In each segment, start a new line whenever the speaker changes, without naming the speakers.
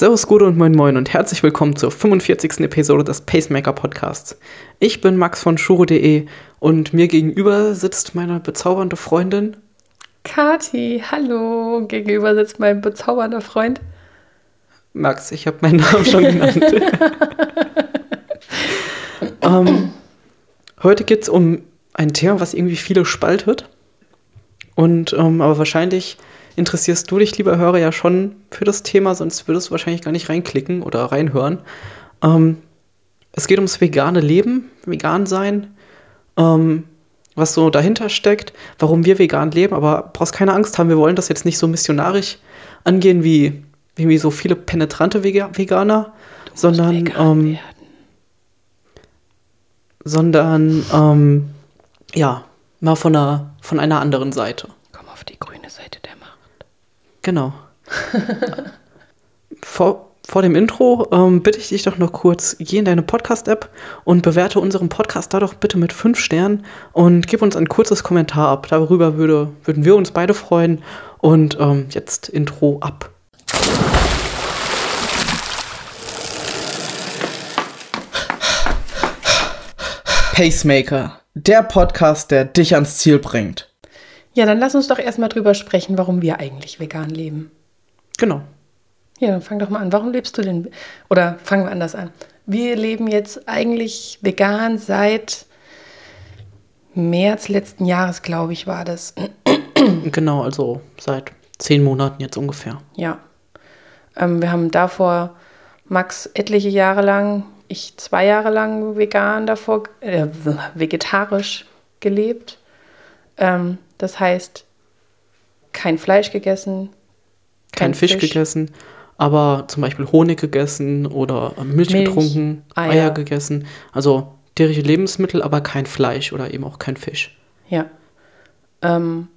Servus, Gute und Moin Moin und herzlich willkommen zur 45. Episode des Pacemaker Podcasts. Ich bin Max von Shuro.de und mir gegenüber sitzt meine bezaubernde Freundin
Kati, hallo. Gegenüber sitzt mein bezaubernder Freund.
Max, ich habe meinen Namen schon genannt. ähm, heute geht es um ein Thema, was irgendwie viele spaltet. Und ähm, aber wahrscheinlich interessierst du dich, lieber Hörer, ja schon für das Thema, sonst würdest du wahrscheinlich gar nicht reinklicken oder reinhören. Ähm, es geht ums vegane Leben, vegan sein, ähm, was so dahinter steckt, warum wir vegan leben, aber brauchst keine Angst haben, wir wollen das jetzt nicht so missionarisch angehen wie, wie so viele penetrante Veganer, sondern, ähm, sondern ähm, ja, mal von einer, von einer anderen Seite.
Komm auf die grüne Seite.
Genau. vor, vor dem Intro ähm, bitte ich dich doch noch kurz, geh in deine Podcast-App und bewerte unseren Podcast da doch bitte mit fünf Sternen und gib uns ein kurzes Kommentar ab. Darüber würde, würden wir uns beide freuen. Und ähm, jetzt Intro ab. Pacemaker, der Podcast, der dich ans Ziel bringt.
Ja, dann lass uns doch erstmal drüber sprechen, warum wir eigentlich vegan leben.
Genau.
Ja, dann fang doch mal an. Warum lebst du denn? Oder fangen wir anders an. Wir leben jetzt eigentlich vegan seit März letzten Jahres, glaube ich, war das.
Genau, also seit zehn Monaten jetzt ungefähr.
Ja. Ähm, wir haben davor Max etliche Jahre lang, ich zwei Jahre lang vegan davor, äh, vegetarisch gelebt. Ähm, das heißt, kein Fleisch gegessen,
kein, kein Fisch, Fisch, gegessen, aber zum Beispiel Honig gegessen oder Milch, Milch getrunken, Eier. Eier. gegessen. Also tierische Lebensmittel, aber kein Fleisch oder eben auch kein Fisch.
Ja. Ähm,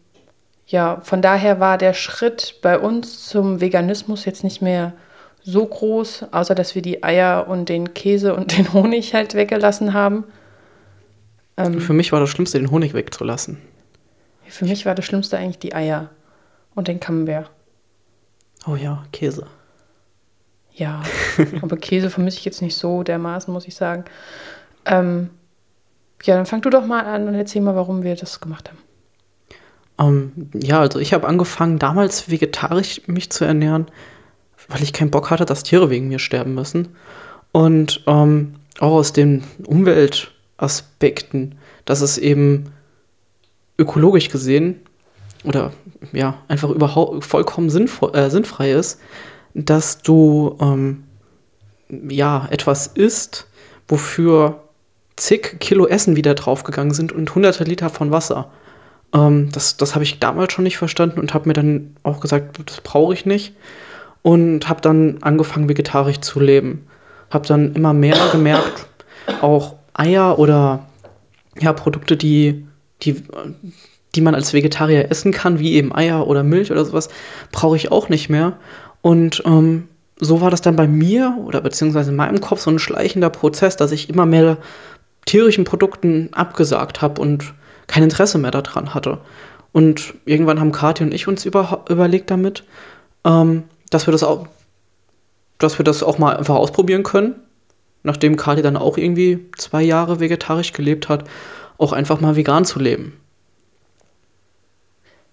ja, von daher war der Schritt bei uns zum Veganismus jetzt nicht mehr so groß, außer dass wir die Eier und den Käse und den Honig halt weggelassen haben.
Ähm, Für mich war das Schlimmste, den Honig wegzulassen.
Für mich war das Schlimmste eigentlich die Eier und den Camembert.
Oh ja, Käse.
Ja, aber Käse vermisse ich jetzt nicht so dermaßen, muss ich sagen. Ähm, ja, dann fang du doch mal an und erzähl mal, warum wir das gemacht haben.
Um, ähm, ja, also ich habe angefangen, damals vegetarisch mich zu ernähren, weil ich keinen Bock hatte, dass Tiere wegen mir sterben müssen. Und um, ähm, auch aus den Umweltaspekten, dass es eben ökologisch gesehen oder ja, einfach überhaupt vollkommen sinnvoll, äh, sinnfrei ist, dass du ähm, ja etwas isst, wofür zig Kilo Essen wieder draufgegangen sind und hunderte Liter von Wasser. Ähm, das das habe ich damals schon nicht verstanden und habe mir dann auch gesagt, das brauche ich nicht. Und habe dann angefangen, vegetarisch zu leben. Habe dann immer mehr gemerkt, auch Eier oder ja, Produkte, die die, die man als Vegetarier essen kann, wie eben Eier oder Milch oder sowas, brauche ich auch nicht mehr. Und ähm, so war das dann bei mir oder beziehungsweise in meinem Kopf so ein schleichender Prozess, dass ich immer mehr tierischen Produkten abgesagt habe und kein Interesse mehr daran hatte. Und irgendwann haben Kathi und ich uns über, überlegt damit, ähm, dass wir das auch, dass wir das auch mal einfach ausprobieren können. Nachdem Kathi dann auch irgendwie zwei Jahre vegetarisch gelebt hat, auch einfach mal vegan zu leben.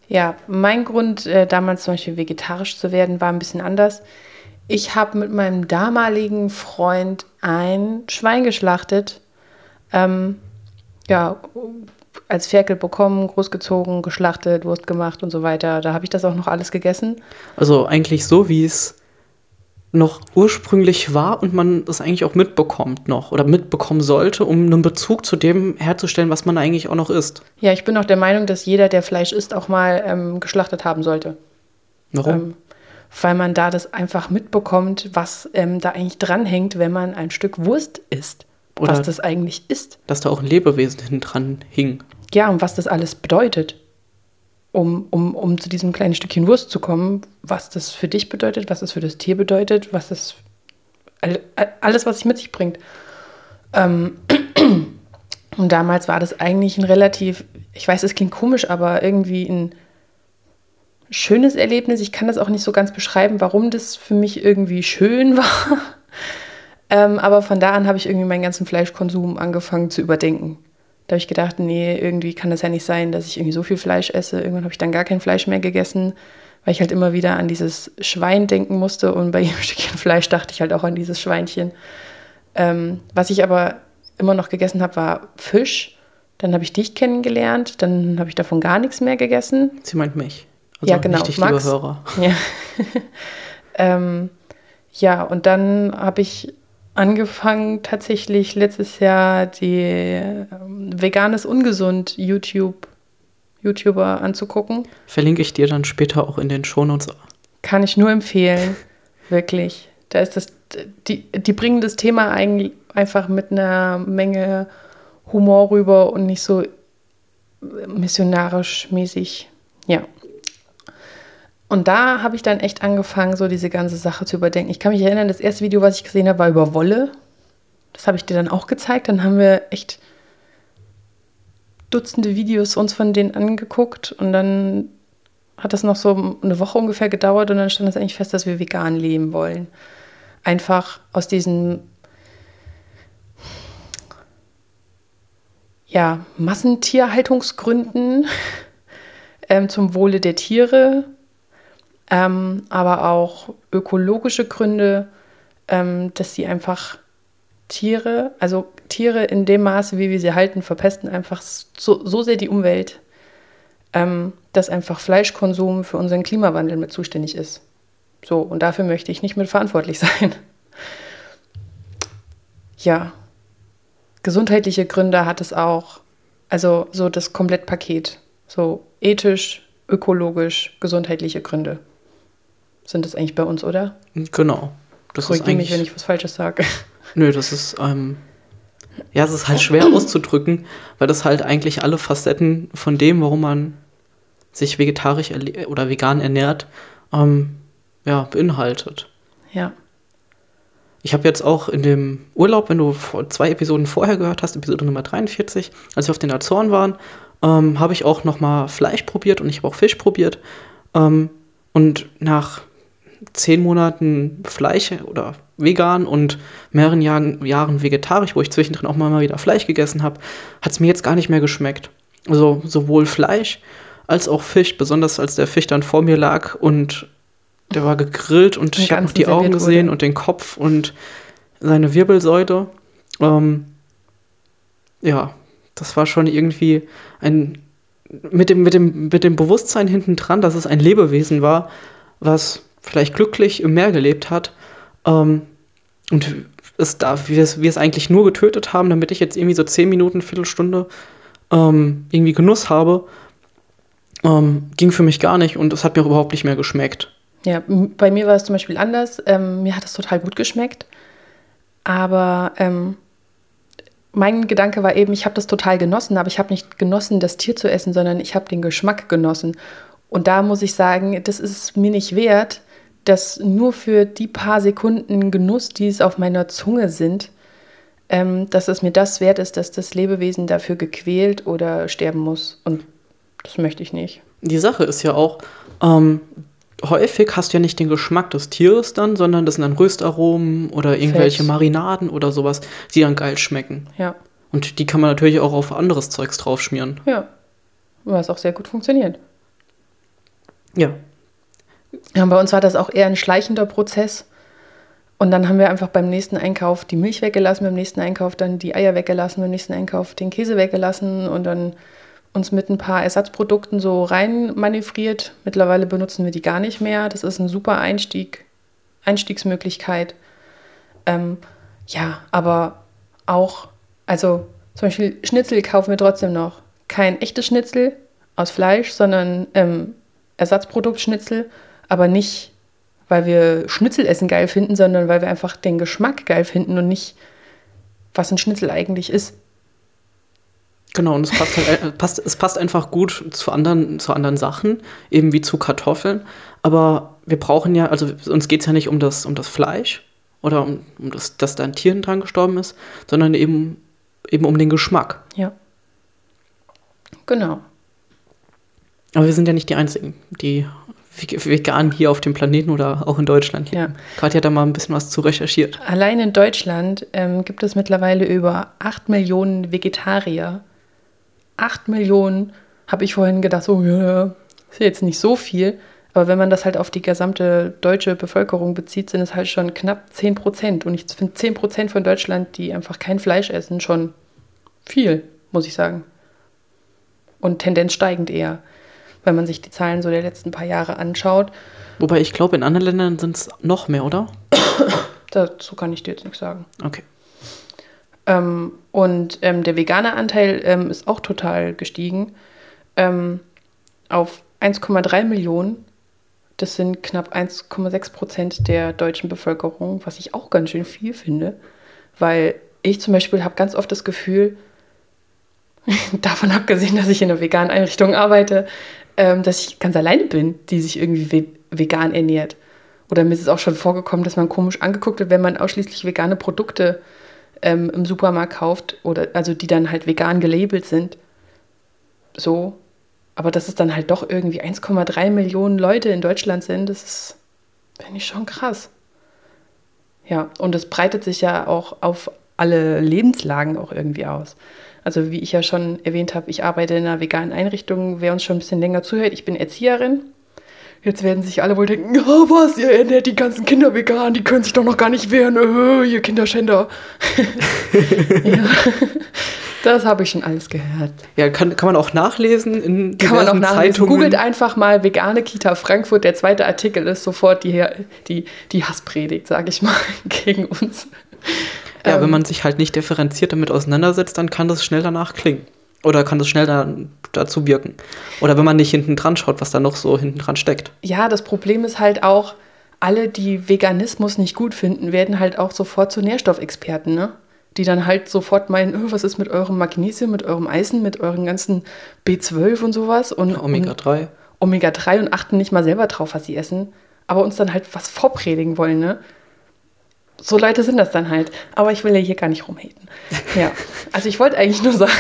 Ja, mein Grund, äh, damals zum Beispiel vegetarisch zu werden, war ein bisschen anders. Ich habe mit meinem damaligen Freund ein Schwein geschlachtet. Ähm, ja, als Ferkel bekommen, großgezogen, geschlachtet, Wurst gemacht und so weiter. Da habe ich das auch noch alles gegessen.
Also eigentlich so, wie es noch ursprünglich war und man das eigentlich auch mitbekommt noch oder mitbekommen sollte, um einen Bezug zu dem herzustellen, was man eigentlich auch noch isst.
Ja, ich bin auch der Meinung, dass jeder, der Fleisch isst, auch mal ähm, geschlachtet haben sollte.
Warum? Ähm,
weil man da das einfach mitbekommt, was ähm, da eigentlich dranhängt, wenn man ein Stück Wurst isst. Oder was das eigentlich ist.
Dass da auch ein Lebewesen hinten dran hing.
Ja, und was das alles bedeutet um, um, um zu diesem kleinen Stückchen Wurst zu kommen, was das für dich bedeutet, was das für das Tier bedeutet, was das alles, was sich mit sich bringt. Ähm, und damals war das eigentlich ein relativ, ich weiß, es klingt komisch, aber irgendwie ein schönes Erlebnis. Ich kann das auch nicht so ganz beschreiben, warum das für mich irgendwie schön war. ähm, aber von da an habe ich irgendwie meinen ganzen Fleischkonsum angefangen zu überdenken. Da habe ich gedacht, nee, irgendwie kann das ja nicht sein, dass ich irgendwie so viel Fleisch esse. Irgendwann habe ich dann gar kein Fleisch mehr gegessen, weil ich halt immer wieder an dieses Schwein denken musste und bei jedem Stückchen Fleisch dachte ich halt auch an dieses Schweinchen. Ähm, was ich aber immer noch gegessen habe, war Fisch. Dann habe ich dich kennengelernt, dann habe ich davon gar nichts mehr gegessen.
Sie meint mich.
Also ja, genau. Nicht dich, Max. Ja. ähm, ja, und dann habe ich angefangen, tatsächlich letztes Jahr die ähm, Veganes Ungesund YouTube, YouTuber anzugucken.
Verlinke ich dir dann später auch in den Shownotes.
Kann ich nur empfehlen. Wirklich. Da ist das, die, die bringen das Thema eigentlich einfach mit einer Menge Humor rüber und nicht so missionarisch mäßig. Ja. Und da habe ich dann echt angefangen, so diese ganze Sache zu überdenken. Ich kann mich erinnern, das erste Video, was ich gesehen habe, war über Wolle. Das habe ich dir dann auch gezeigt. Dann haben wir echt Dutzende Videos uns von denen angeguckt und dann hat das noch so eine Woche ungefähr gedauert und dann stand es eigentlich fest, dass wir vegan leben wollen. Einfach aus diesen ja, Massentierhaltungsgründen ähm, zum Wohle der Tiere ähm, aber auch ökologische Gründe, ähm, dass sie einfach Tiere, also Tiere in dem Maße, wie wir sie halten, verpesten einfach so, so sehr die Umwelt, ähm, dass einfach Fleischkonsum für unseren Klimawandel mit zuständig ist. So, und dafür möchte ich nicht mit verantwortlich sein. ja, gesundheitliche Gründe hat es auch, also so das Komplettpaket, so ethisch, ökologisch, gesundheitliche Gründe sind das eigentlich bei uns, oder?
Genau.
Das Korrigiere mich, wenn ich was Falsches sage.
Nö, das ist, ähm, ja, es ist halt schwer auszudrücken, weil das halt eigentlich alle Facetten von dem, warum man sich vegetarisch oder vegan ernährt, ähm, ja, beinhaltet.
Ja.
Ich habe jetzt auch in dem Urlaub, wenn du vor zwei Episoden vorher gehört hast, Episode Nummer 43, als wir auf den Azoren waren, ähm, habe ich auch noch mal Fleisch probiert und ich habe auch Fisch probiert. Ähm, und nach zehn Monaten Fleisch oder vegan und mehreren Jahren, Jahren vegetarisch, wo ich zwischendrin auch mal wieder Fleisch gegessen habe, hat es mir jetzt gar nicht mehr geschmeckt. Also sowohl Fleisch als auch Fisch, besonders als der Fisch dann vor mir lag und der war gegrillt und ich habe noch die Augen gesehen wurde. und den Kopf und seine Wirbelsäule. Ähm, ja, das war schon irgendwie ein mit dem, mit dem, mit dem Bewusstsein hinten dran, dass es ein Lebewesen war, was vielleicht glücklich im Meer gelebt hat. Ähm, und es da, wir, es, wir es eigentlich nur getötet haben, damit ich jetzt irgendwie so zehn Minuten, Viertelstunde ähm, irgendwie Genuss habe, ähm, ging für mich gar nicht und es hat mir auch überhaupt nicht mehr geschmeckt.
Ja, bei mir war es zum Beispiel anders. Ähm, mir hat es total gut geschmeckt. Aber ähm, mein Gedanke war eben, ich habe das total genossen, aber ich habe nicht genossen, das Tier zu essen, sondern ich habe den Geschmack genossen. Und da muss ich sagen, das ist mir nicht wert, dass nur für die paar Sekunden Genuss, die es auf meiner Zunge sind, ähm, dass es mir das wert ist, dass das Lebewesen dafür gequält oder sterben muss. Und das möchte ich nicht.
Die Sache ist ja auch, ähm, häufig hast du ja nicht den Geschmack des Tieres dann, sondern das sind dann Röstaromen oder irgendwelche Fett. Marinaden oder sowas, die dann geil schmecken.
Ja.
Und die kann man natürlich auch auf anderes Zeugs draufschmieren.
Ja. Was auch sehr gut funktioniert.
Ja.
Ja, bei uns war das auch eher ein schleichender Prozess. Und dann haben wir einfach beim nächsten Einkauf die Milch weggelassen, beim nächsten Einkauf dann die Eier weggelassen, beim nächsten Einkauf den Käse weggelassen und dann uns mit ein paar Ersatzprodukten so rein manövriert. Mittlerweile benutzen wir die gar nicht mehr. Das ist ein super Einstieg, Einstiegsmöglichkeit. Ähm, ja, aber auch, also zum Beispiel Schnitzel kaufen wir trotzdem noch. Kein echtes Schnitzel aus Fleisch, sondern ähm, Ersatzproduktschnitzel, aber nicht, weil wir Schnitzelessen geil finden, sondern weil wir einfach den Geschmack geil finden und nicht, was ein Schnitzel eigentlich ist.
Genau, und es passt, halt, äh, passt, es passt einfach gut zu anderen, zu anderen Sachen, eben wie zu Kartoffeln. Aber wir brauchen ja, also uns geht es ja nicht um das, um das Fleisch oder um, um das, dass da ein Tier dran gestorben ist, sondern eben, eben um den Geschmack.
Ja. Genau.
Aber wir sind ja nicht die Einzigen, die vegan hier auf dem Planeten oder auch in Deutschland.
Ja.
Katja hat da mal ein bisschen was zu recherchiert.
Allein in Deutschland ähm, gibt es mittlerweile über 8 Millionen Vegetarier. 8 Millionen, habe ich vorhin gedacht, so, ja, ist jetzt nicht so viel. Aber wenn man das halt auf die gesamte deutsche Bevölkerung bezieht, sind es halt schon knapp 10 Prozent. Und ich finde 10 Prozent von Deutschland, die einfach kein Fleisch essen, schon viel, muss ich sagen. Und Tendenz steigend eher, wenn man sich die Zahlen so der letzten paar Jahre anschaut.
Wobei ich glaube, in anderen Ländern sind es noch mehr, oder?
Dazu kann ich dir jetzt nichts sagen.
Okay.
Ähm, und ähm, der vegane Anteil ähm, ist auch total gestiegen ähm, auf 1,3 Millionen. Das sind knapp 1,6 Prozent der deutschen Bevölkerung, was ich auch ganz schön viel finde, weil ich zum Beispiel habe ganz oft das Gefühl, davon abgesehen, dass ich in einer veganen Einrichtung arbeite, ähm, dass ich ganz alleine bin, die sich irgendwie ve vegan ernährt. Oder mir ist es auch schon vorgekommen, dass man komisch angeguckt wird, wenn man ausschließlich vegane Produkte ähm, im Supermarkt kauft, oder also die dann halt vegan gelabelt sind. So. Aber dass es dann halt doch irgendwie 1,3 Millionen Leute in Deutschland sind, das ist, finde ich schon krass. Ja, und es breitet sich ja auch auf alle Lebenslagen auch irgendwie aus. Also wie ich ja schon erwähnt habe, ich arbeite in einer veganen Einrichtung. Wer uns schon ein bisschen länger zuhört, ich bin Erzieherin. Jetzt werden sich alle wohl denken, oh, was, ihr ernährt die ganzen Kinder vegan, die können sich doch noch gar nicht wehren, öh, ihr Kinderschänder. ja, das habe ich schon alles gehört.
Ja, kann, kann man auch nachlesen in
Kann man auch nachlesen.
Zeitungen.
Googelt einfach mal vegane Kita Frankfurt. Der zweite Artikel ist sofort die, die, die Hasspredigt, sage ich mal, gegen uns.
Ja,
Ähm,
wenn man sich halt nicht differenziert damit auseinandersetzt, dann kann das schnell danach klingen. Oder kann das schnell da, dazu wirken. Oder wenn man nicht hinten dran schaut, was da noch so hinten dran steckt.
Ja, das Problem ist halt auch, alle, die Veganismus nicht gut finden, werden halt auch sofort zu Nährstoffexperten, ne? Die dann halt sofort meinen, oh, was ist mit eurem Magnesium, mit eurem Eisen, mit euren ganzen B12 und sowas und
Omega
und
3.
Omega-3 und achten nicht mal selber drauf, was sie essen, aber uns dann halt was vorpredigen wollen, ne? So Leute sind das dann halt. Aber ich will ja hier gar nicht rumhaten. Ja. Also ich wollte eigentlich nur sagen,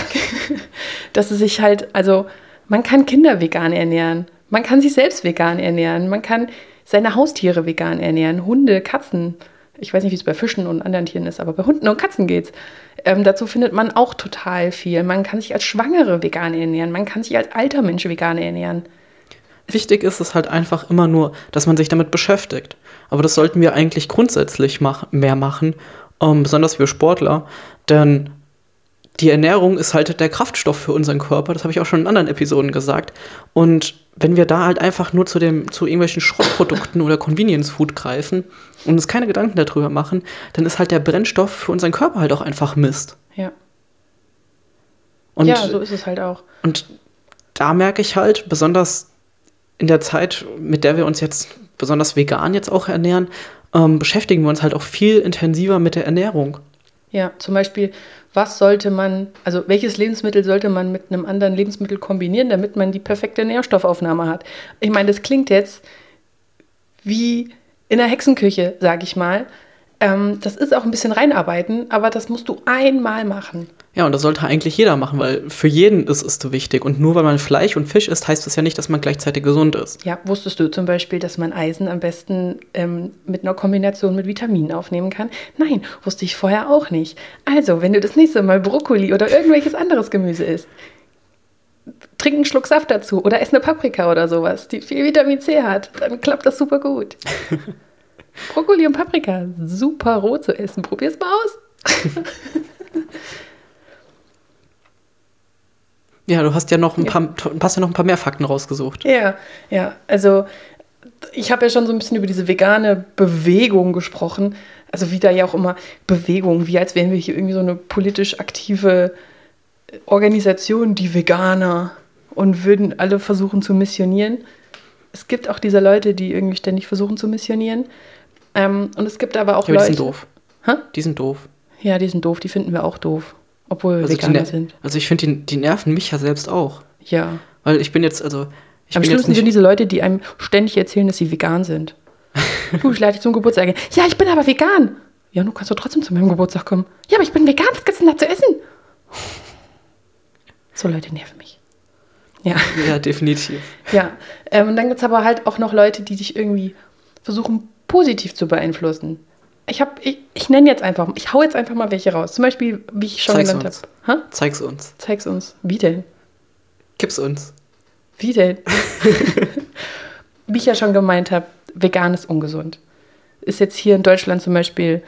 dass es sich halt, also man kann Kinder vegan ernähren. Man kann sich selbst vegan ernähren. Man kann seine Haustiere vegan ernähren. Hunde, Katzen. Ich weiß nicht, wie es bei Fischen und anderen Tieren ist, aber bei Hunden und Katzen geht's. Ähm, dazu findet man auch total viel. Man kann sich als Schwangere vegan ernähren. Man kann sich als alter Mensch vegan ernähren.
Wichtig ist es halt einfach immer nur, dass man sich damit beschäftigt. Aber das sollten wir eigentlich grundsätzlich mach mehr machen, ähm, besonders wir Sportler. Denn die Ernährung ist halt der Kraftstoff für unseren Körper. Das habe ich auch schon in anderen Episoden gesagt. Und wenn wir da halt einfach nur zu, dem, zu irgendwelchen Schrottprodukten oder Convenience Food greifen und uns keine Gedanken darüber machen, dann ist halt der Brennstoff für unseren Körper halt auch einfach Mist.
Ja.
Und,
ja, so ist es halt auch.
und da merke ich halt, besonders in der Zeit, mit der wir uns jetzt besonders vegan jetzt auch ernähren, ähm, beschäftigen wir uns halt auch viel intensiver mit der Ernährung.
Ja, zum Beispiel, was sollte man, also welches Lebensmittel sollte man mit einem anderen Lebensmittel kombinieren, damit man die perfekte Nährstoffaufnahme hat? Ich meine, das klingt jetzt wie in der Hexenküche, sage ich mal. Ähm, das ist auch ein bisschen reinarbeiten, aber das musst du einmal machen.
Ja, und das sollte eigentlich jeder machen, weil für jeden ist es so wichtig. Und nur weil man Fleisch und Fisch isst, heißt das ja nicht, dass man gleichzeitig gesund ist.
Ja, wusstest du zum Beispiel, dass man Eisen am besten ähm, mit einer Kombination mit Vitaminen aufnehmen kann? Nein, wusste ich vorher auch nicht. Also, wenn du das nächste Mal Brokkoli oder irgendwelches anderes Gemüse isst, trink einen Schluck Saft dazu oder ess eine Paprika oder sowas, die viel Vitamin C hat, dann klappt das super gut. Brokkoli und Paprika, super roh zu essen. Probier's mal aus.
Ja, du hast ja noch ein paar, hast ja noch ein paar mehr Fakten rausgesucht.
Ja, ja. Also ich habe ja schon so ein bisschen über diese vegane Bewegung gesprochen. Also wie da ja auch immer Bewegung, wie als wären wir hier irgendwie so eine politisch aktive Organisation, die Veganer und würden alle versuchen zu missionieren. Es gibt auch diese Leute, die irgendwie ständig versuchen zu missionieren. Ähm, und es gibt aber auch
Ja, aber die
Leute.
sind doof.
Hä?
Die sind doof.
Ja, die sind doof, die finden wir auch doof. Obwohl wir
Also,
Veganer
ner-
sind.
also ich finde, die, die nerven mich ja selbst auch.
Ja.
Weil ich bin jetzt, also ich
Am schlimmsten
nicht,
sind diese Leute, die einem ständig erzählen, dass sie vegan sind. du, ich lade dich zum Geburtstag ein. Ja, ich bin aber vegan. Ja, du kannst doch trotzdem zu meinem Geburtstag kommen. Ja, aber ich bin vegan. Was gibt's denn da zu essen? So Leute nerven mich. Ja.
Ja, definitiv.
Ja, ähm, und dann gibt es aber halt auch noch Leute, die dich irgendwie versuchen, positiv zu beeinflussen. Ich habe, ich, ich nenne jetzt einfach, ich hau jetzt einfach mal welche raus. Zum Beispiel, wie ich schon
Zeig's
genannt habe.
Zeig's uns.
Zeig's uns. Wie denn?
Gib's uns.
Wie denn? wie ich ja schon gemeint habe, vegan ist ungesund. Ist jetzt hier in Deutschland zum Beispiel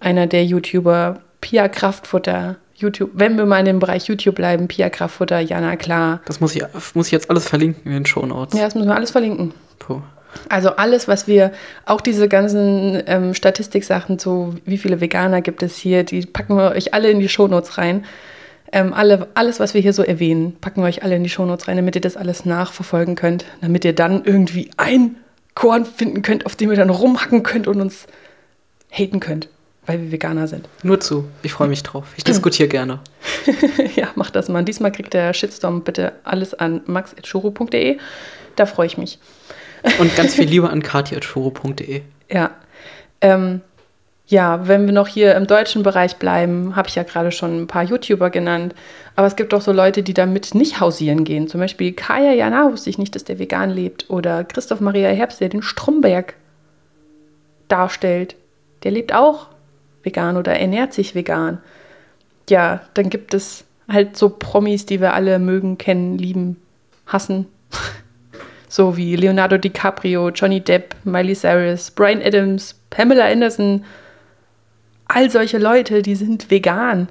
einer der YouTuber, Pia Kraftfutter, YouTube, wenn wir mal in dem Bereich YouTube bleiben, Pia Kraftfutter, Jana Klar.
Das muss ich, muss ich jetzt alles verlinken in den Shownotes.
Ja, das müssen wir alles verlinken.
Puh.
Also alles, was wir, auch diese ganzen ähm, Statistiksachen, so wie viele Veganer gibt es hier, die packen wir euch alle in die Shownotes rein. Ähm, alle, alles, was wir hier so erwähnen, packen wir euch alle in die Shownotes rein, damit ihr das alles nachverfolgen könnt, damit ihr dann irgendwie ein Korn finden könnt, auf dem ihr dann rumhacken könnt und uns haten könnt, weil wir Veganer sind.
Nur zu. Ich freue mich drauf. Ich diskutiere gerne.
ja, macht das mal. Diesmal kriegt der Shitstorm bitte alles an max.churu.de. Da freue ich mich.
Und ganz viel Liebe an katja.choro.de.
Ja. Ähm, ja, wenn wir noch hier im deutschen Bereich bleiben, habe ich ja gerade schon ein paar YouTuber genannt. Aber es gibt auch so Leute, die damit nicht hausieren gehen. Zum Beispiel Kaya Jana wusste ich nicht, dass der vegan lebt. Oder Christoph Maria Herbst, der den Stromberg darstellt. Der lebt auch vegan oder ernährt sich vegan. Ja, dann gibt es halt so Promis, die wir alle mögen, kennen, lieben, hassen. So wie Leonardo DiCaprio, Johnny Depp, Miley Cyrus, Brian Adams, Pamela Anderson. All solche Leute, die sind vegan.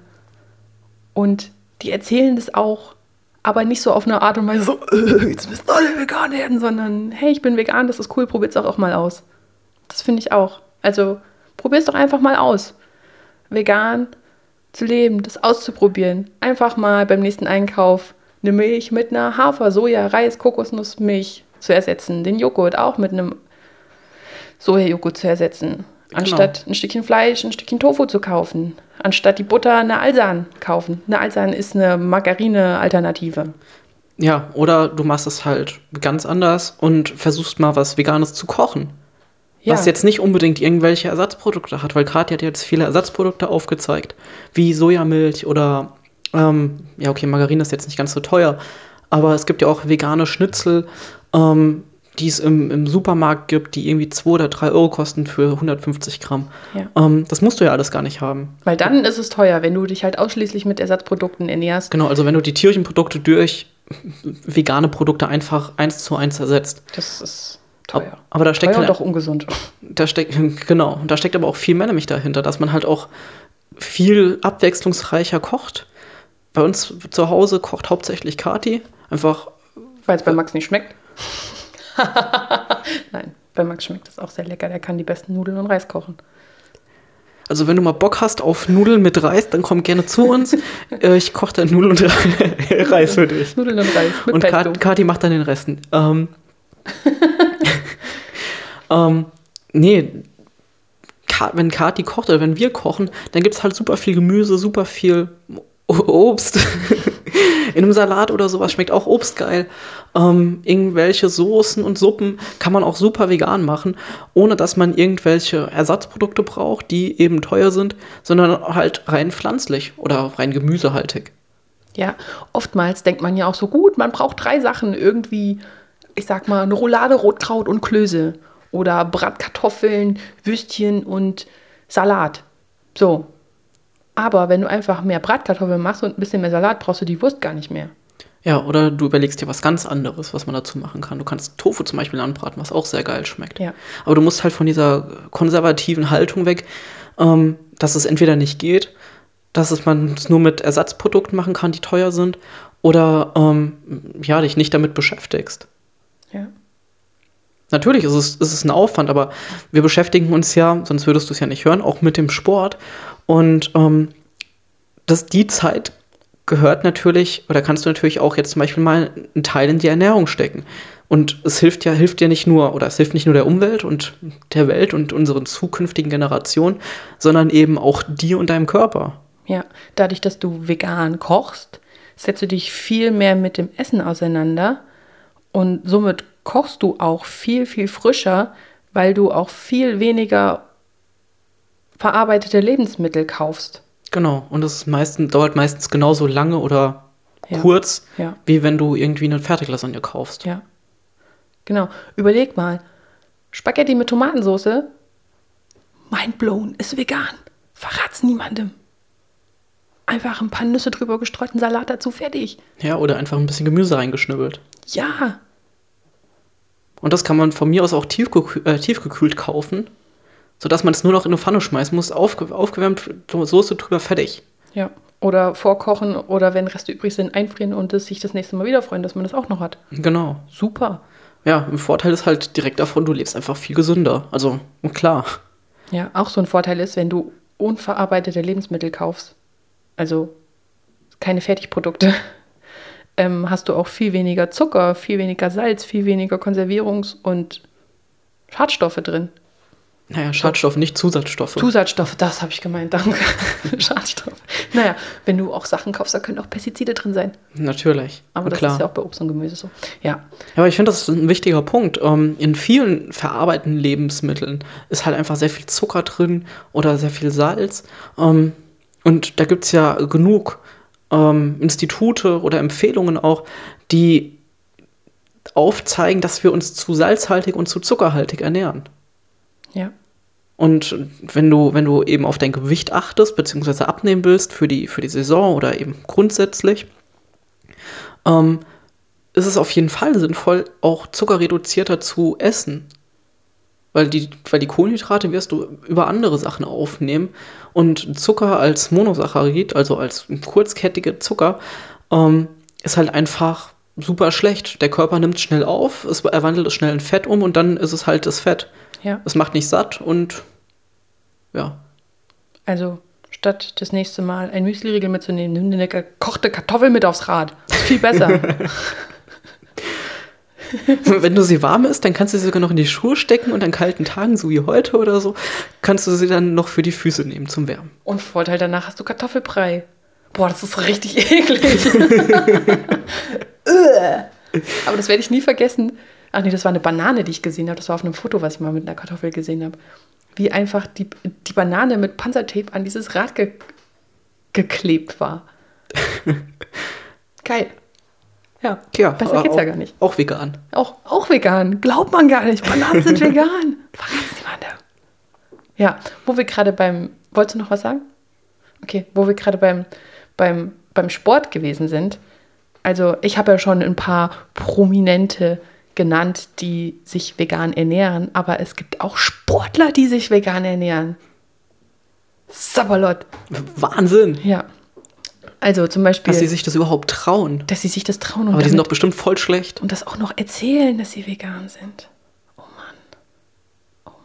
Und die erzählen das auch, aber nicht so auf eine Art und Weise so, äh, jetzt müssen alle vegan werden, sondern hey, ich bin vegan, das ist cool, probiert's auch, auch mal aus. Das finde ich auch. Also probier's doch einfach mal aus. Vegan zu leben, das auszuprobieren. Einfach mal beim nächsten Einkauf eine Milch mit einer Hafer, Soja, Reis, Kokosnussmilch zu ersetzen. Den Joghurt auch mit einem Sojajoghurt zu ersetzen. Anstatt genau. ein Stückchen Fleisch, ein Stückchen Tofu zu kaufen. Anstatt die Butter eine Alsan kaufen. Eine Alsan ist eine Margarine-Alternative.
Ja, oder du machst es halt ganz anders und versuchst mal was Veganes zu kochen. Ja. Was jetzt nicht unbedingt irgendwelche Ersatzprodukte hat, weil Kathi hat jetzt viele Ersatzprodukte aufgezeigt, wie Sojamilch oder, ähm, ja, okay, Margarine ist jetzt nicht ganz so teuer, aber es gibt ja auch vegane Schnitzel, ähm, die es im, im Supermarkt gibt, die irgendwie 2 oder 3 Euro kosten für 150 Gramm.
Ja.
Ähm, das musst du ja alles gar nicht haben.
Weil dann ist es teuer, wenn du dich halt ausschließlich mit Ersatzprodukten ernährst.
Genau, also wenn du die tierischen Produkte durch vegane Produkte einfach eins zu eins ersetzt.
Das ist teuer.
Aber da steckt
teuer
halt,
und auch ungesund.
Da steckt, genau, und da steckt aber auch viel mehr nämlich dahinter, dass man halt auch viel abwechslungsreicher kocht. Bei uns zu Hause kocht hauptsächlich Kati. Einfach.
Weil es bei Max nicht schmeckt. Nein, bei Max schmeckt es auch sehr lecker. Der kann die besten Nudeln und Reis kochen.
Also wenn du mal Bock hast auf Nudeln mit Reis, dann komm gerne zu uns. Äh, ich koche dann Nudeln und Reis für dich.
Nudeln und Reis mit
Und
Pesto.
Kati macht dann den Resten. Ähm, ähm, nee, wenn Kati kocht oder wenn wir kochen, dann gibt es halt super viel Gemüse, super viel Obst. In einem Salat oder sowas schmeckt auch Obst geil. Ähm, irgendwelche Soßen und Suppen kann man auch super vegan machen, ohne dass man irgendwelche Ersatzprodukte braucht, die eben teuer sind, sondern halt rein pflanzlich oder rein gemüsehaltig.
Ja, oftmals denkt man ja auch so gut, man braucht drei Sachen irgendwie, ich sag mal, eine Roulade, Rotkraut und Klöße oder Bratkartoffeln, Würstchen und Salat. So. Aber wenn du einfach mehr Bratkartoffeln machst und ein bisschen mehr Salat, brauchst du die Wurst gar nicht mehr.
Ja, oder du überlegst dir was ganz anderes, was man dazu machen kann. Du kannst Tofu zum Beispiel anbraten, was auch sehr geil schmeckt.
Ja.
Aber du musst halt von dieser konservativen Haltung weg, ähm, dass es entweder nicht geht, dass es man es nur mit Ersatzprodukten machen kann, die teuer sind, oder ähm, ja, dich nicht damit beschäftigst.
Ja.
Natürlich ist es, ist es ein Aufwand, aber wir beschäftigen uns ja, sonst würdest du es ja nicht hören, auch mit dem Sport. Und ähm, dass die Zeit gehört natürlich, oder kannst du natürlich auch jetzt zum Beispiel mal einen Teil in die Ernährung stecken. Und es hilft ja, hilft ja nicht nur, oder es hilft nicht nur der Umwelt und der Welt und unseren zukünftigen Generationen, sondern eben auch dir und deinem Körper.
Ja, dadurch, dass du vegan kochst, setzt du dich viel mehr mit dem Essen auseinander und somit kochst du auch viel, viel frischer, weil du auch viel weniger verarbeitete Lebensmittel kaufst.
Genau, und das ist meistens, dauert meistens genauso lange oder
Ja.
kurz,
Ja.
wie wenn du irgendwie eine Fertiglasagne kaufst.
Ja. Genau. Überleg mal. Spaghetti mit Tomatensauce. Mind blown. Ist vegan. Verrat's niemandem. Einfach ein paar Nüsse drüber gestreuten Salat dazu, fertig.
Ja, oder einfach ein bisschen Gemüse reingeschnibbelt.
Ja.
Und das kann man von mir aus auch tiefgeküh äh, tiefgekühlt kaufen, sodass man es nur noch in eine Pfanne schmeißen muss, aufge aufgewärmt, Soße drüber, fertig.
Ja. Oder vorkochen oder wenn Reste übrig sind, einfrieren und es sich das nächste Mal wieder freuen, dass man das auch noch hat.
Genau.
Super.
Ja, ein Vorteil ist halt direkt davon, du lebst einfach viel gesünder. Also, klar.
Ja, auch so ein Vorteil ist, wenn du unverarbeitete Lebensmittel kaufst, also keine Fertigprodukte, ähm, hast du auch viel weniger Zucker, viel weniger Salz, viel weniger Konservierungs- und Schadstoffe drin.
Naja, Schadstoffe, nicht Zusatzstoffe.
Zusatzstoffe, das habe ich gemeint, danke. Schadstoffe. Naja, wenn du auch Sachen kaufst, da können auch Pestizide drin sein.
Natürlich.
Aber das
klar.
ist ja auch bei Obst und Gemüse so. Ja,
aber ich finde, das ist ein wichtiger Punkt. Ähm, in vielen verarbeiteten Lebensmitteln ist halt einfach sehr viel Zucker drin oder sehr viel Salz. Ähm, und da gibt es ja genug ähm, Institute oder Empfehlungen auch, die aufzeigen, dass wir uns zu salzhaltig und zu zuckerhaltig ernähren.
Ja,
Und wenn du, wenn du eben auf dein Gewicht achtest, beziehungsweise abnehmen willst für die, für die Saison oder eben grundsätzlich, ähm, ist es auf jeden Fall sinnvoll, auch zuckerreduzierter zu essen. Weil die, weil die Kohlenhydrate wirst du über andere Sachen aufnehmen. Und Zucker als Monosaccharid, also als kurzkettige Zucker, ähm, ist halt einfach super schlecht. Der Körper nimmt es schnell auf, es, er wandelt es schnell in Fett um und dann ist es halt das Fett.
Ja.
Es macht nicht satt und ja.
Also statt das nächste Mal ein Müsli-Riegel mitzunehmen, nimm dir eine gekochte Kartoffel mit aufs Rad. Ist viel besser.
Wenn du sie warm isst, dann kannst du sie sogar noch in die Schuhe stecken und an kalten Tagen, so wie heute oder so, kannst du sie dann noch für die Füße nehmen zum Wärmen.
Und Vorteil danach hast du Kartoffelbrei. Boah, das ist richtig eklig. Aber das werde ich nie vergessen. Ach nee, das war eine Banane, die ich gesehen habe. Das war auf einem Foto, was ich mal mit einer Kartoffel gesehen habe. Wie einfach die, die Banane mit Panzertape an dieses Rad ge geklebt war. Geil. Ja,
Ja,
besser geht's
auch,
ja gar nicht.
Auch vegan.
Auch, auch vegan. Glaubt man gar nicht. Bananen sind vegan. Verrat's niemandem. Ja, wo wir gerade beim. Wolltest du noch was sagen? Okay, wo wir gerade beim, beim, beim Sport gewesen sind. Also, ich habe ja schon ein paar Prominente genannt, die sich vegan ernähren, aber es gibt auch Sportler, die sich vegan ernähren. Sabalot.
Wahnsinn,
Ja. Also zum Beispiel,
dass sie sich das überhaupt trauen.
dass sie sich das trauen und
Aber die sind doch bestimmt voll schlecht.
und das auch noch erzählen, dass sie vegan sind. Oh Mann. Oh Mann, oh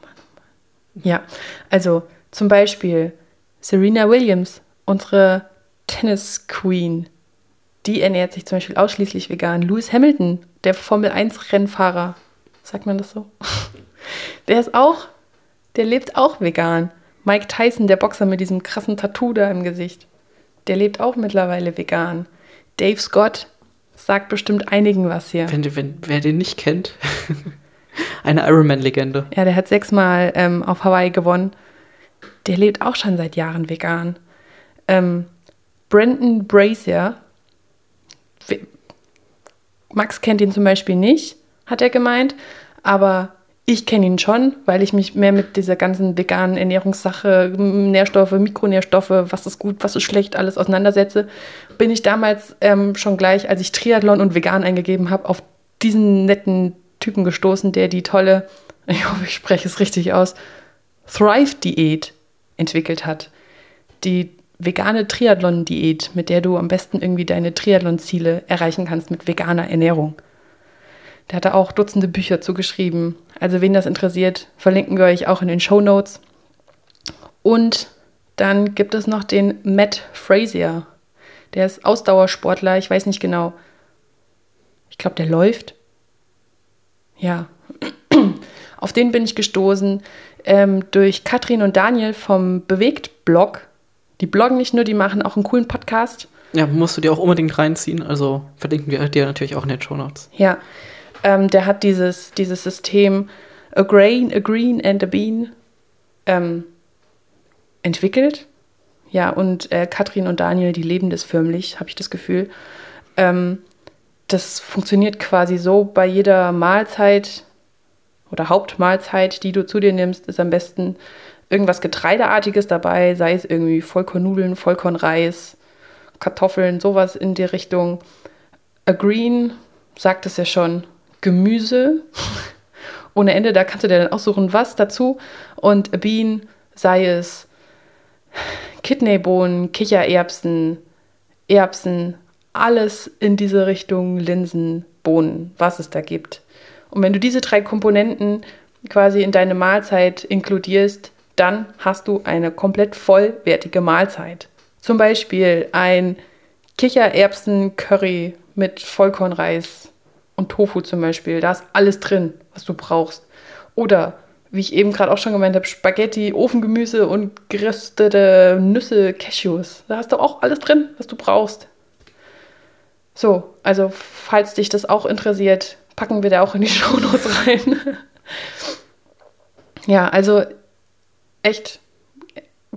Mann. Ja, also zum Beispiel Serena Williams, unsere Tennis-Queen, die ernährt sich zum Beispiel ausschließlich vegan. Lewis Hamilton, der Formel-1-Rennfahrer, sagt man das so? Der ist auch, der lebt auch vegan. Mike Tyson, der Boxer mit diesem krassen Tattoo da im Gesicht, der lebt auch mittlerweile vegan. Dave Scott sagt bestimmt einigen was hier.
Wenn, wenn, wer den nicht kennt, eine Ironman-Legende.
Ja, der hat sechsmal ähm, auf Hawaii gewonnen. Der lebt auch schon seit Jahren vegan. Ähm, Brandon Brazier, Max kennt ihn zum Beispiel nicht, hat er gemeint, aber ich kenne ihn schon, weil ich mich mehr mit dieser ganzen veganen Ernährungssache, Nährstoffe, Mikronährstoffe, was ist gut, was ist schlecht, alles auseinandersetze. Bin ich damals ähm, schon gleich, als ich Triathlon und vegan eingegeben habe, auf diesen netten Typen gestoßen, der die tolle, ich hoffe, ich spreche es richtig aus, Thrive-Diät entwickelt hat. Die vegane Triathlon-Diät, mit der du am besten irgendwie deine Triathlon-Ziele erreichen kannst mit veganer Ernährung. Der hat da auch Dutzende Bücher zugeschrieben. Also wen das interessiert, verlinken wir euch auch in den Show Notes. Und dann gibt es noch den Matt Frazier. Der ist Ausdauersportler, ich weiß nicht genau. Ich glaube, der läuft. Ja. Auf den bin ich gestoßen ähm, durch Katrin und Daniel vom Bewegt-Blog. Die bloggen nicht nur, die machen auch einen coolen Podcast.
Ja, musst du dir auch unbedingt reinziehen. Also verlinken wir dir natürlich auch in den Show Notes.
Ja, ähm, der hat dieses, dieses System A Grain, A Green and a Bean ähm, entwickelt. Ja, und äh, Katrin und Daniel, die leben das förmlich, habe ich das Gefühl. Ähm, das funktioniert quasi so bei jeder Mahlzeit oder Hauptmahlzeit, die du zu dir nimmst, ist am besten irgendwas Getreideartiges dabei, sei es irgendwie Vollkornnudeln, Vollkornreis, Kartoffeln, sowas in die Richtung. A Green sagt es ja schon, Gemüse ohne Ende, da kannst du dir dann aussuchen, was dazu. Und a Bean, sei es Kidneybohnen, Kichererbsen, Erbsen, alles in diese Richtung, Linsen, Bohnen, was es da gibt. Und wenn du diese drei Komponenten quasi in deine Mahlzeit inkludierst, dann hast du eine komplett vollwertige Mahlzeit. Zum Beispiel ein Kichererbsen-Curry mit Vollkornreis und Tofu zum Beispiel. Da ist alles drin, was du brauchst. Oder, wie ich eben gerade auch schon gemeint habe, Spaghetti, Ofengemüse und geröstete Nüsse, Cashews. Da hast du auch alles drin, was du brauchst. So, also falls dich das auch interessiert, packen wir da auch in die Shownotes rein. ja, also echt,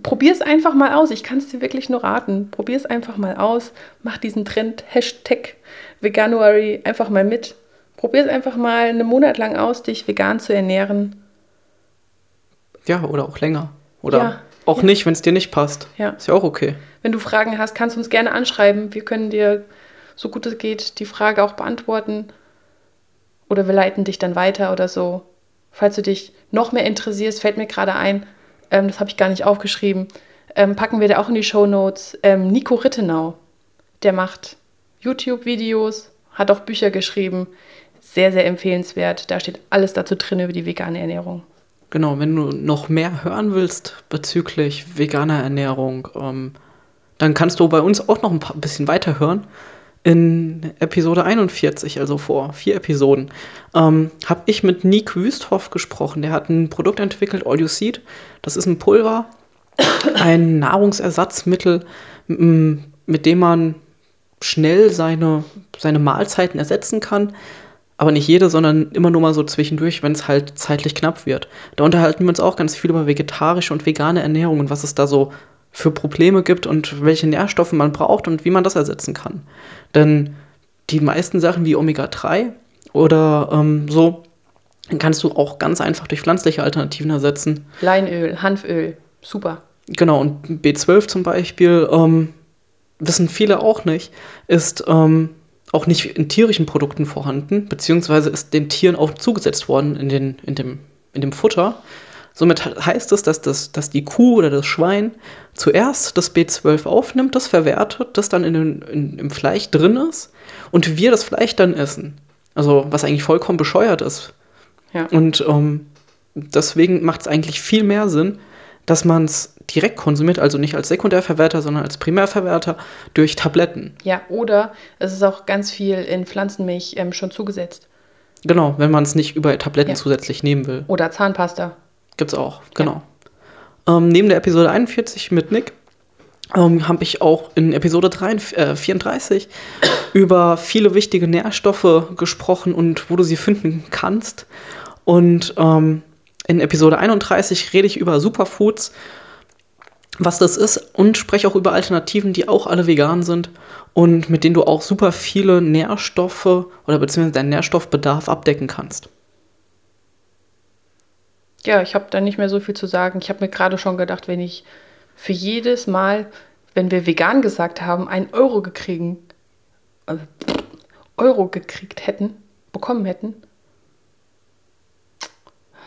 probier es einfach mal aus. Ich kann es dir wirklich nur raten. Probier es einfach mal aus. Mach diesen Trend, Hashtag Veganuary einfach mal mit. Probier es einfach mal einen Monat lang aus, dich vegan zu ernähren.
Ja, oder auch länger. Oder ja, auch ja. nicht, wenn es dir nicht passt. Ja. Ist ja auch okay.
Wenn du Fragen hast, kannst du uns gerne anschreiben. Wir können dir, so gut es geht, die Frage auch beantworten. Oder wir leiten dich dann weiter oder so. Falls du dich noch mehr interessierst, fällt mir gerade ein, ähm, das habe ich gar nicht aufgeschrieben, ähm, packen wir da auch in die Show Notes. Ähm, Nico Rittenau, der macht YouTube-Videos, hat auch Bücher geschrieben. Sehr, sehr empfehlenswert. Da steht alles dazu drin über die vegane Ernährung.
Genau, wenn du noch mehr hören willst bezüglich veganer Ernährung, ähm, dann kannst du bei uns auch noch ein bisschen weiter hören in Episode 41, also vor vier Episoden, ähm, habe ich mit Nick Wüsthoff gesprochen. Der hat ein Produkt entwickelt, All You Seed. Das ist ein Pulver, ein Nahrungsersatzmittel, mit dem man schnell seine, seine Mahlzeiten ersetzen kann. Aber nicht jede, sondern immer nur mal so zwischendurch, wenn es halt zeitlich knapp wird. Da unterhalten wir uns auch ganz viel über vegetarische und vegane Ernährung und was es da so für Probleme gibt und welche Nährstoffe man braucht und wie man das ersetzen kann. Denn die meisten Sachen wie Omega-3 oder ähm, so kannst du auch ganz einfach durch pflanzliche Alternativen ersetzen.
Leinöl, Hanföl, super.
Genau, und B12 zum Beispiel, ähm, wissen viele auch nicht, ist ähm, auch nicht in tierischen Produkten vorhanden, beziehungsweise ist den Tieren auch zugesetzt worden in, den, in, dem, in dem Futter. Somit heißt es, dass, das, dass die Kuh oder das Schwein zuerst das B12 aufnimmt, das verwertet, das dann in den, in, im Fleisch drin ist und wir das Fleisch dann essen. Also was eigentlich vollkommen bescheuert ist. Ja. Und ähm, deswegen macht es eigentlich viel mehr Sinn, dass man es direkt konsumiert, also nicht als Sekundärverwerter, sondern als Primärverwerter durch Tabletten.
Ja, oder es ist auch ganz viel in Pflanzenmilch ähm, schon zugesetzt.
Genau, wenn man es nicht über Tabletten ja. zusätzlich nehmen will.
Oder Zahnpasta.
Gibt's auch, genau. Ja. Ähm, neben der Episode 41 mit Nick ähm, habe ich auch in Episode 3, äh, 34 über viele wichtige Nährstoffe gesprochen und wo du sie finden kannst. Und ähm, in Episode 31 rede ich über Superfoods, was das ist und spreche auch über Alternativen, die auch alle vegan sind und mit denen du auch super viele Nährstoffe oder beziehungsweise deinen Nährstoffbedarf abdecken kannst.
Ja, ich habe da nicht mehr so viel zu sagen. Ich habe mir gerade schon gedacht, wenn ich für jedes Mal, wenn wir vegan gesagt haben, einen Euro gekriegen, äh, Euro gekriegt hätten, bekommen hätten,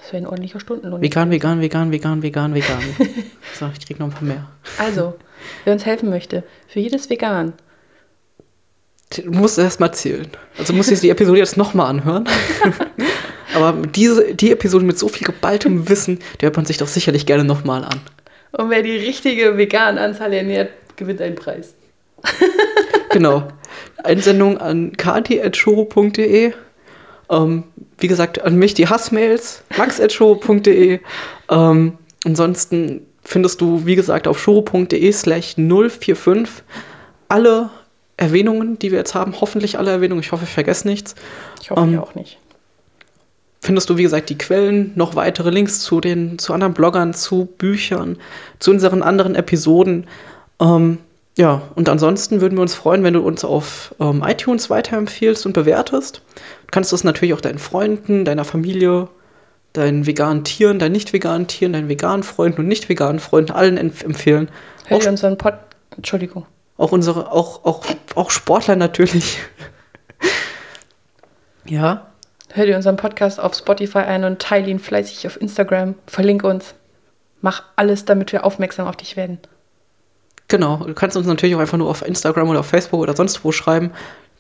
das wäre ein ordentlicher Stundenlohn.
Vegan, vegan, vegan, vegan, vegan, vegan. so, ich krieg noch ein paar mehr.
Also, wer uns helfen möchte, für jedes Vegan.
Du musst erst mal zählen. Also musst du die Episode jetzt nochmal anhören. Aber diese, die Episode mit so viel geballtem Wissen, die hört man sich doch sicherlich gerne nochmal an.
Und wer die richtige vegane Anzahl ernährt, gewinnt einen Preis.
genau. Einsendung an kati.shoro.de. Ähm, wie gesagt, an mich die Hassmails, max.shoro.de. Ähm, ansonsten findest du, wie gesagt, auf shoro.de slash 045 alle Erwähnungen, die wir jetzt haben. Hoffentlich alle Erwähnungen. Ich hoffe, ich vergesse nichts.
Ich hoffe ähm, auch nicht
findest du, wie gesagt, die Quellen, noch weitere Links zu den, zu anderen Bloggern, zu Büchern, zu unseren anderen Episoden. Ähm, ja, und ansonsten würden wir uns freuen, wenn du uns auf ähm, iTunes weiterempfehlst und bewertest. Du kannst das natürlich auch deinen Freunden, deiner Familie, deinen veganen Tieren, deinen nicht veganen Tieren, deinen veganen Freunden und nicht veganen Freunden allen empfehlen.
Hört ihr unseren Pod. Entschuldigung.
Auch unsere, auch, auch, auch Sportler natürlich. ja.
Hör dir unseren Podcast auf Spotify ein und teile ihn fleißig auf Instagram. Verlink uns. Mach alles, damit wir aufmerksam auf dich werden.
Genau, du kannst uns natürlich auch einfach nur auf Instagram oder auf Facebook oder sonst wo schreiben.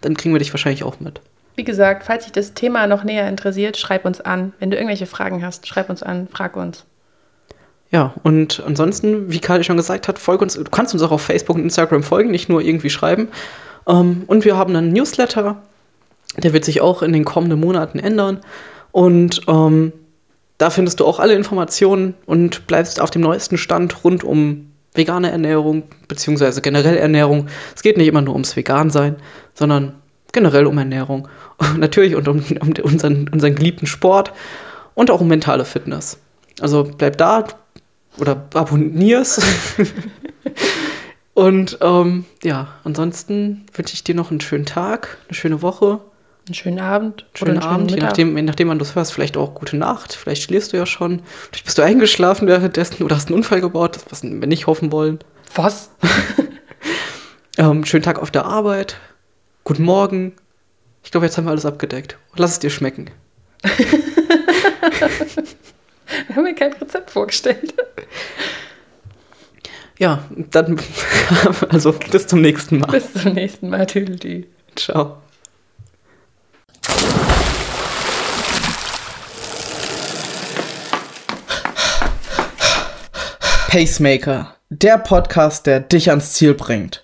Dann kriegen wir dich wahrscheinlich auch mit.
Wie gesagt, falls dich das Thema noch näher interessiert, schreib uns an. Wenn du irgendwelche Fragen hast, schreib uns an, frag uns.
Ja, und ansonsten, wie Karl schon gesagt hat, folg uns, du kannst uns auch auf Facebook und Instagram folgen, nicht nur irgendwie schreiben. Ähm, und wir haben einen Newsletter, der wird sich auch in den kommenden Monaten ändern. Und ähm, da findest du auch alle Informationen und bleibst auf dem neuesten Stand rund um vegane Ernährung, beziehungsweise generell Ernährung. Es geht nicht immer nur ums Vegan-Sein, sondern generell um Ernährung. Und natürlich und um, um unseren, unseren geliebten Sport und auch um mentale Fitness. Also bleib da oder abonnier's. und ähm, ja, ansonsten wünsche ich dir noch einen schönen Tag, eine schöne Woche.
Einen schönen Abend.
Schönen einen Abend, schönen je nachdem, je nachdem, wann du es hörst, vielleicht auch gute Nacht. Vielleicht schläfst du ja schon. Vielleicht bist du eingeschlafen währenddessen oder hast einen Unfall gebaut, was wir nicht hoffen wollen.
Was?
ähm, schönen Tag auf der Arbeit. Guten Morgen. Ich glaube, jetzt haben wir alles abgedeckt. Lass es dir schmecken.
wir haben mir kein Rezept vorgestellt.
Ja, dann also bis zum nächsten Mal.
Bis zum nächsten Mal, Tüdelü.
Ciao. Pacemaker, der Podcast, der dich ans Ziel bringt.